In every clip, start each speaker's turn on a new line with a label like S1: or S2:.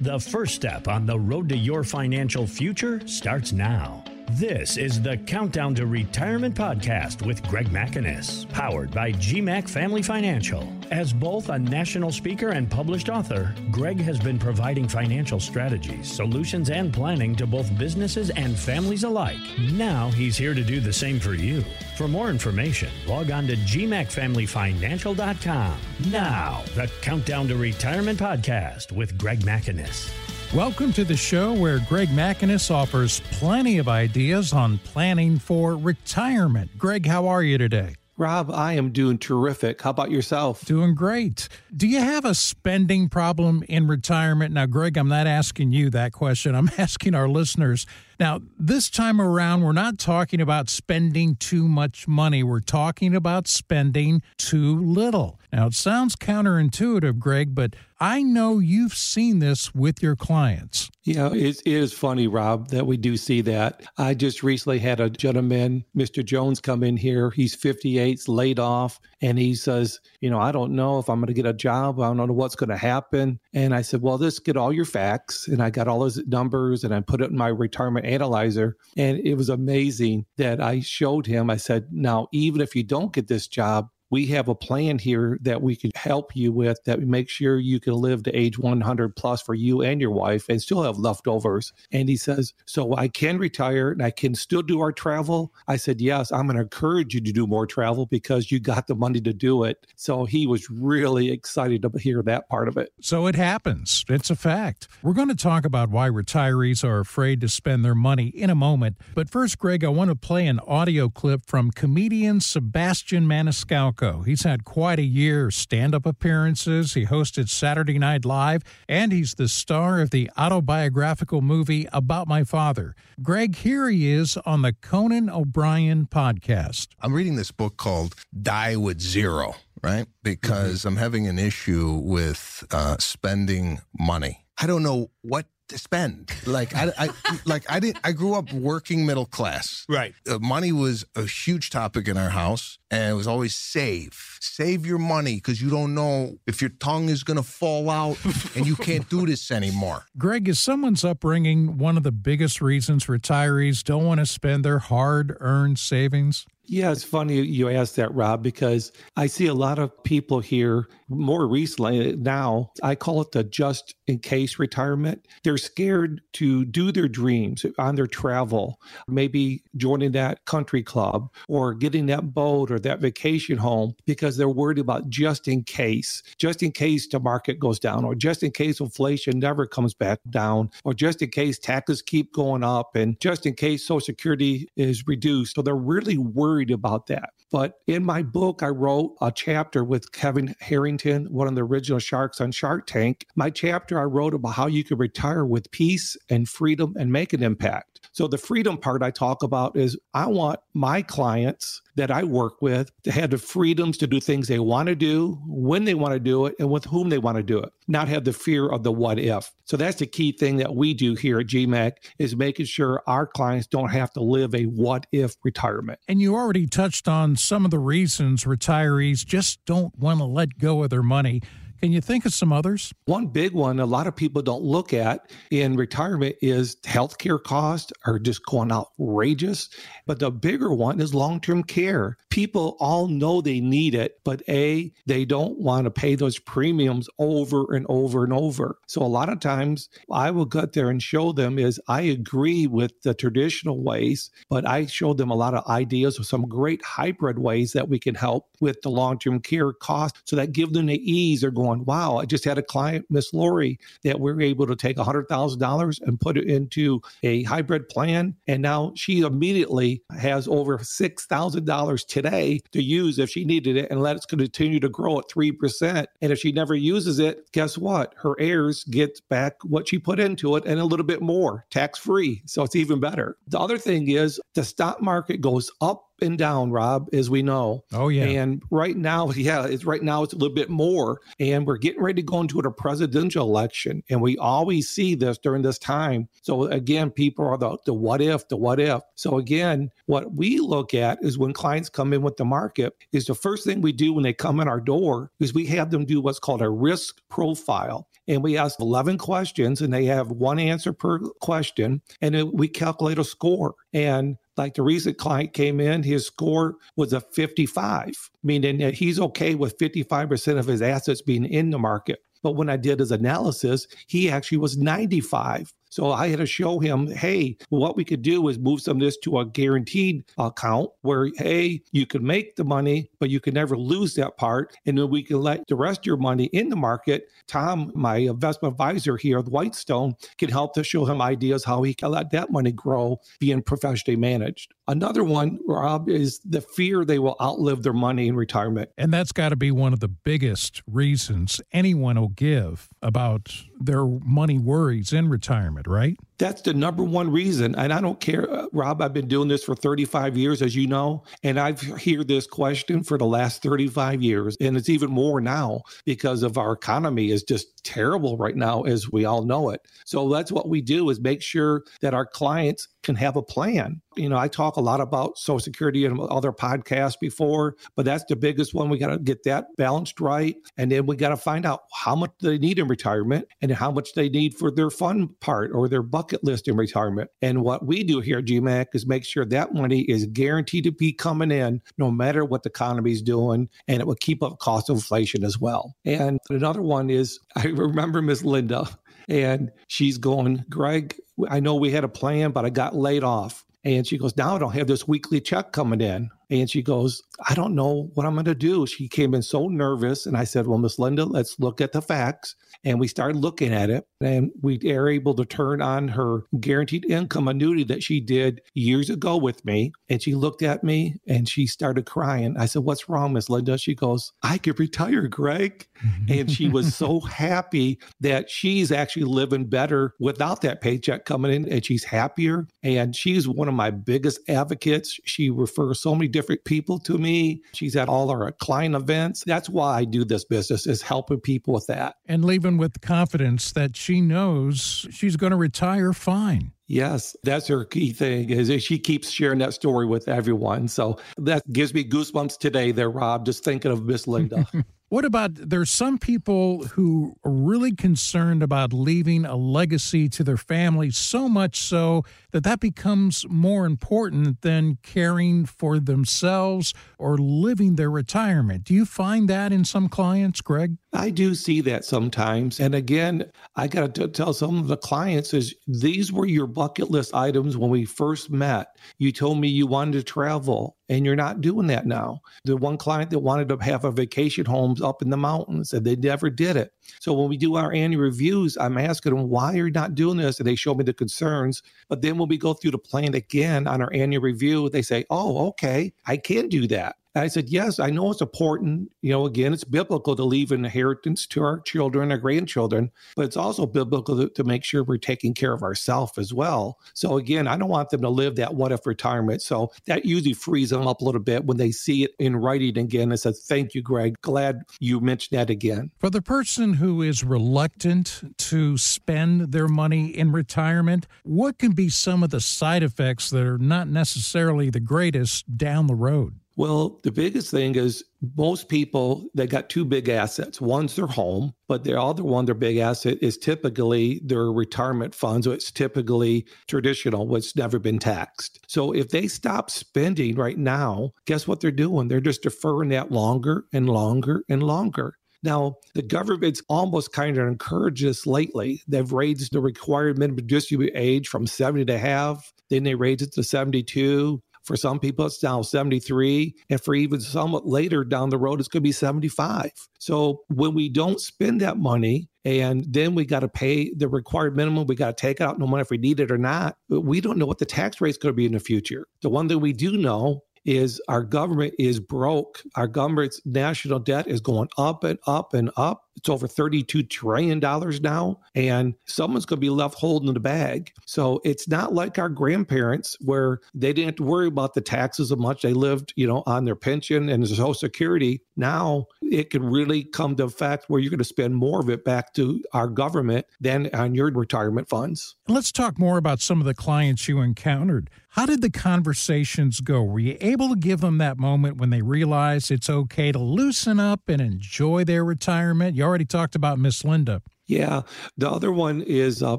S1: The first step on the road to your financial future starts now. This is the Countdown to Retirement podcast with Gregg MacInnis, powered by GMAC Family Financial. As both a national speaker and published author, Greg has been providing financial strategies, solutions, and planning to both businesses and families alike. Now he's here to do the same for you. For more information, log on to gmacfamilyfinancial.com. Now, the Countdown to Retirement podcast with Gregg MacInnis.
S2: Welcome to the show where Gregg MacInnis offers plenty of ideas on planning for retirement. Greg, how are you today?
S3: Rob, I am doing terrific. How about yourself?
S2: Doing great. Do you have a spending problem in retirement? Now, Greg, I'm not asking you that question. I'm asking our listeners. Now, this time around, we're not talking about spending too much money. We're talking about spending too little. Now, it sounds counterintuitive, Greg, but I know you've seen this with your clients.
S3: Yeah, it is funny, Rob, that we do see that. I just recently had a gentleman, Mr. Jones, come in here. He's 58, laid off, and he says, You know, I don't know if I'm going to get a job. I don't know what's going to happen. And I said, Well, just get all your facts. And I got all his numbers and I put it in my retirement analyzer. And it was amazing that I showed him. I said, Now, even if you don't get this job, we have a plan here that we can help you with that make sure you can live to age 100 plus for you and your wife and still have leftovers. And he says, So I can retire and I can still do our travel. I said, Yes, I'm going to encourage you to do more travel because you got the money to do it. So he was really excited to hear that part of it.
S2: So it happens. It's a fact. We're going to talk about why retirees are afraid to spend their money in a moment. But first, Greg, I want to play an audio clip from comedian Sebastian Maniscalco. He's had quite a year stand up appearances. He hosted Saturday Night Live, and he's the star of the autobiographical movie About My Father. Greg, here he is on the Conan O'Brien podcast.
S4: I'm reading this book called Die with Zero, right? Because mm-hmm. I'm having an issue with uh, spending money. I don't know what to spend. Like I, I like I didn't. I grew up working middle class.
S5: Right.
S4: Uh, money was a huge topic in our house, and it was always save, save your money because you don't know if your tongue is gonna fall out and you can't do this anymore.
S2: Greg, is someone's upbringing one of the biggest reasons retirees don't want to spend their hard-earned savings?
S3: Yeah, it's funny you asked that, Rob, because I see a lot of people here more recently now. I call it the just in case retirement. They're scared to do their dreams on their travel, maybe joining that country club or getting that boat or that vacation home because they're worried about just in case, just in case the market goes down, or just in case inflation never comes back down, or just in case taxes keep going up, and just in case Social Security is reduced. So they're really worried worried about that. But in my book, I wrote a chapter with Kevin Harrington, one of the original sharks on Shark Tank. My chapter, I wrote about how you could retire with peace and freedom and make an impact. So the freedom part I talk about is I want my clients that I work with to have the freedoms to do things they want to do, when they want to do it, and with whom they want to do it, not have the fear of the what if. So that's the key thing that we do here at GMAC is making sure our clients don't have to live a what if retirement.
S2: And you already touched on some of the reasons retirees just don't want to let go of their money. Can you think of some others?
S3: One big one a lot of people don't look at in retirement is healthcare costs are just going outrageous. But the bigger one is long term care. People all know they need it, but A, they don't want to pay those premiums over and over and over. So a lot of times I will get there and show them is I agree with the traditional ways, but I show them a lot of ideas of some great hybrid ways that we can help with the long term care cost so that give them the ease they're going going, wow, I just had a client, Miss Lori, that we are able to take $100,000 and put it into a hybrid plan. And now she immediately has over $6,000 today to use if she needed it and let it continue to grow at 3%. And if she never uses it, guess what? Her heirs get back what she put into it and a little bit more tax free. So it's even better. The other thing is the stock market goes up and down, Rob, as we know.
S2: Oh yeah.
S3: And right now, yeah, it's right now it's a little bit more. And we're getting ready to go into a presidential election. And we always see this during this time. So again, people are the, the what if, the what if. So again, what we look at is when clients come in with the market, is the first thing we do when they come in our door is we have them do what's called a risk profile. And we ask 11 questions and they have one answer per question. And it, we calculate a score. And like the recent client came in, his score was a 55, meaning that he's okay with 55% of his assets being in the market. But when I did his analysis, he actually was 95. So I had to show him, hey, what we could do is move some of this to a guaranteed account where, hey, you can make the money, but you can never lose that part. And then we can let the rest of your money in the market. Tom, my investment advisor here at Whitestone, can help to show him ideas how he can let that money grow being professionally managed. Another one, Rob, is the fear they will outlive their money in retirement.
S2: And that's got to be one of the biggest reasons anyone will give about their money worries in retirement, right?
S3: That's the number one reason. And I don't care, uh, Rob, I've been doing this for 35 years, as you know, and I've heard this question for the last 35 years. And it's even more now because of our economy is just terrible right now, as we all know it. So that's what we do is make sure that our clients can have a plan. You know, I talk a lot about Social Security and other podcasts before, but that's the biggest one. We got to get that balanced right. And then we got to find out how much they need in retirement and how much they need for their fun part or their bucket list in retirement. And what we do here at GMAC is make sure that money is guaranteed to be coming in no matter what the economy is doing. And it will keep up cost of inflation as well. And another one is I remember Miss Linda and she's going, Greg, I know we had a plan, but I got laid off. And she goes, Now I don't have this weekly check coming in. And she goes, I don't know what I'm going to do. She came in so nervous. And I said, Well, Miss Linda, let's look at the facts. And we started looking at it. And we are able to turn on her guaranteed income annuity that she did years ago with me. And she looked at me and she started crying. I said, What's wrong, Miss Linda? She goes, I could retire, Greg. and she was so happy that she's actually living better without that paycheck coming in and she's happier. And she's one of my biggest advocates. She refers so many different people to me. She's at all our client events. That's why I do this business is helping people with that.
S2: And leaving with confidence that she knows she's going to retire fine.
S3: Yes, that's her key thing is she keeps sharing that story with everyone. So that gives me goosebumps today there, Rob, just thinking of Miss Linda.
S2: What about there's some people who are really concerned about leaving a legacy to their family so much so that that becomes more important than caring for themselves or living their retirement. Do you find that in some clients, Greg?
S3: I do see that sometimes. And again, I got to tell some of the clients is these were your bucket list items when we first met. You told me you wanted to travel and you're not doing that now. The one client that wanted to have a vacation homes up in the mountains and they never did it. So when we do our annual reviews, I'm asking them why are you not doing this, and they show me the concerns. But then when we go through the plan again on our annual review, they say, "Oh, okay, I can do that." And I said, Yes, I know it's important. You know, again, it's biblical to leave an inheritance to our children, our grandchildren, but it's also biblical to, to make sure we're taking care of ourselves as well. So, again, I don't want them to live that what if retirement. So that usually frees them up a little bit when they see it in writing again and says, Thank you, Greg. Glad you mentioned that again.
S2: For the person who is reluctant to spend their money in retirement, what can be some of the side effects that are not necessarily the greatest down the road?
S3: Well, the biggest thing is most people they got two big assets. One's their home, but the other one, their big asset is typically their retirement funds. So it's typically traditional, what's never been taxed. So if they stop spending right now, guess what they're doing? They're just deferring that longer and longer and longer. Now, the government's almost kind of encouraged this lately. They've raised the required minimum distribute age from 70 to half. Then they raised it to 72. For some people, it's now 73. And for even somewhat later down the road, it's going to be 75. So when we don't spend that money, and then we got to pay the required minimum. We got to take out no matter if we need it or not. We don't know what the tax rate is going to be in the future. The one thing we do know is our government is broke. Our government's national debt is going up and up and up. It's over $32 trillion now, and someone's going to be left holding the bag. So it's not like our grandparents where they didn't have to worry about the taxes as much. They lived, you know, on their pension and social security. Now it can really come to a fact where you're going to spend more of it back to our government than on your retirement funds.
S2: Let's talk more about some of the clients you encountered. How did the conversations go? Were you able to give them that moment when they realize it's okay to loosen up and enjoy their retirement? You already talked about Miss Linda.
S3: Yeah. The other one is uh,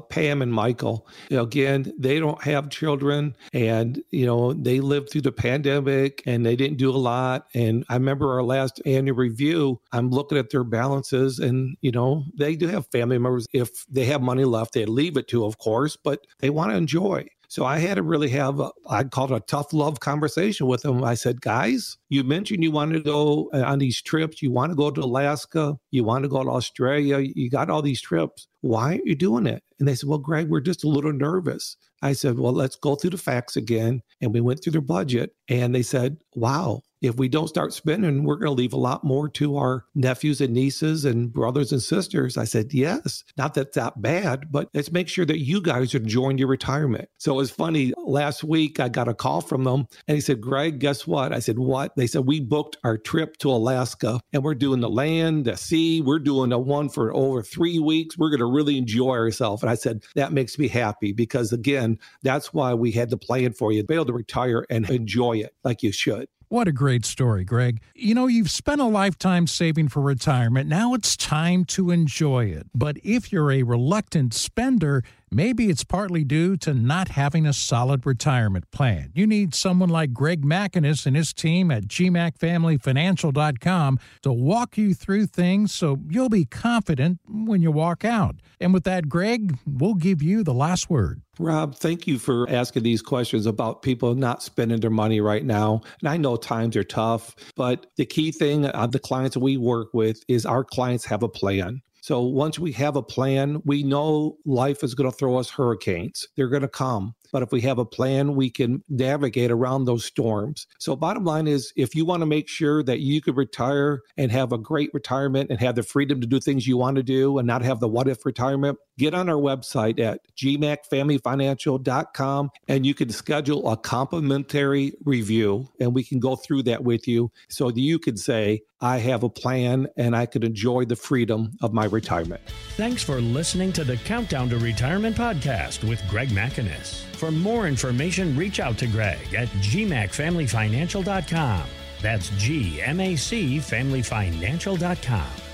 S3: Pam and Michael. You know, again, they don't have children and, you know, they lived through the pandemic and they didn't do a lot. And I remember our last annual review, I'm looking at their balances and, you know, they do have family members. If they have money left, they leave it to, of course, but they want to enjoy. So I had to really have, a, I'd it a tough love conversation with them. I said, guys, you mentioned you wanted to go uh, on these trips. You want to go to Alaska. You want to go to Australia. You got all these trips. Why aren't you doing it? And they said, well, Greg, we're just a little nervous. I said, well, let's go through the facts again. And we went through their budget and they said, wow, if we don't start spending, we're going to leave a lot more to our nephews and nieces and brothers and sisters. I said, yes, not that that bad, but let's make sure that you guys are enjoying your retirement. So it was funny. Last week, I got a call from them and he said, Greg, guess what? I said, what? They said, we booked our trip to Alaska and we're doing the land, the sea. We're doing a one for over three weeks. We're going to really enjoy ourselves. And I said, that makes me happy because again, that's why we had the plan for you to be able to retire and enjoy it like you should.
S2: What a great story, Greg. You know, you've spent a lifetime saving for retirement. Now it's time to enjoy it. But if you're a reluctant spender, maybe it's partly due to not having a solid retirement plan. You need someone like Gregg MacInnis and his team at gmacfamilyfinancial.com to walk you through things so you'll be confident when you walk out. And with that, Greg, we'll give you the last word.
S3: Rob, thank you for asking these questions about people not spending their money right now. And I know times are tough, but the key thing of the clients we work with is our clients have a plan. So once we have a plan, we know life is going to throw us hurricanes. They're going to come. But if we have a plan, we can navigate around those storms. So, bottom line is if you want to make sure that you could retire and have a great retirement and have the freedom to do things you want to do and not have the what if retirement, get on our website at gmacfamilyfinancial.com and you can schedule a complimentary review and we can go through that with you so that you can say, I have a plan and I could enjoy the freedom of my retirement.
S1: Thanks for listening to the Countdown to Retirement podcast with Gregg MacInnis. For more information, reach out to Greg at gmacfamilyfinancial.com. That's G M A C familyfinancial.com.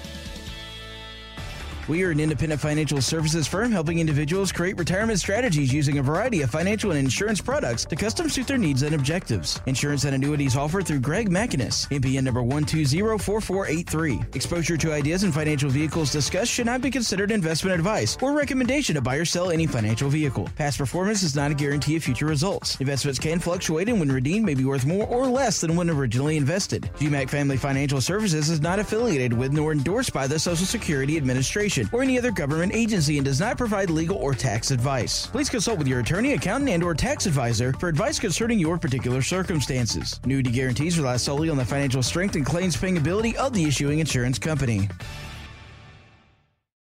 S5: We are an independent financial services firm helping individuals create retirement strategies using a variety of financial and insurance products to custom suit their needs and objectives. Insurance and annuities offered through Gregg MacInnis, NPN number 1204483. Exposure to ideas and financial vehicles discussed should not be considered investment advice or recommendation to buy or sell any financial vehicle. Past performance is not a guarantee of future results. Investments can fluctuate and when redeemed may be worth more or less than when originally invested. GMAC Family Financial Services is not affiliated with nor endorsed by the Social Security Administration or any other government agency and does not provide legal or tax advice. Please consult with your attorney, accountant, and or tax advisor for advice concerning your particular circumstances. Annuity guarantees rely solely on the financial strength and claims paying ability of the issuing insurance company.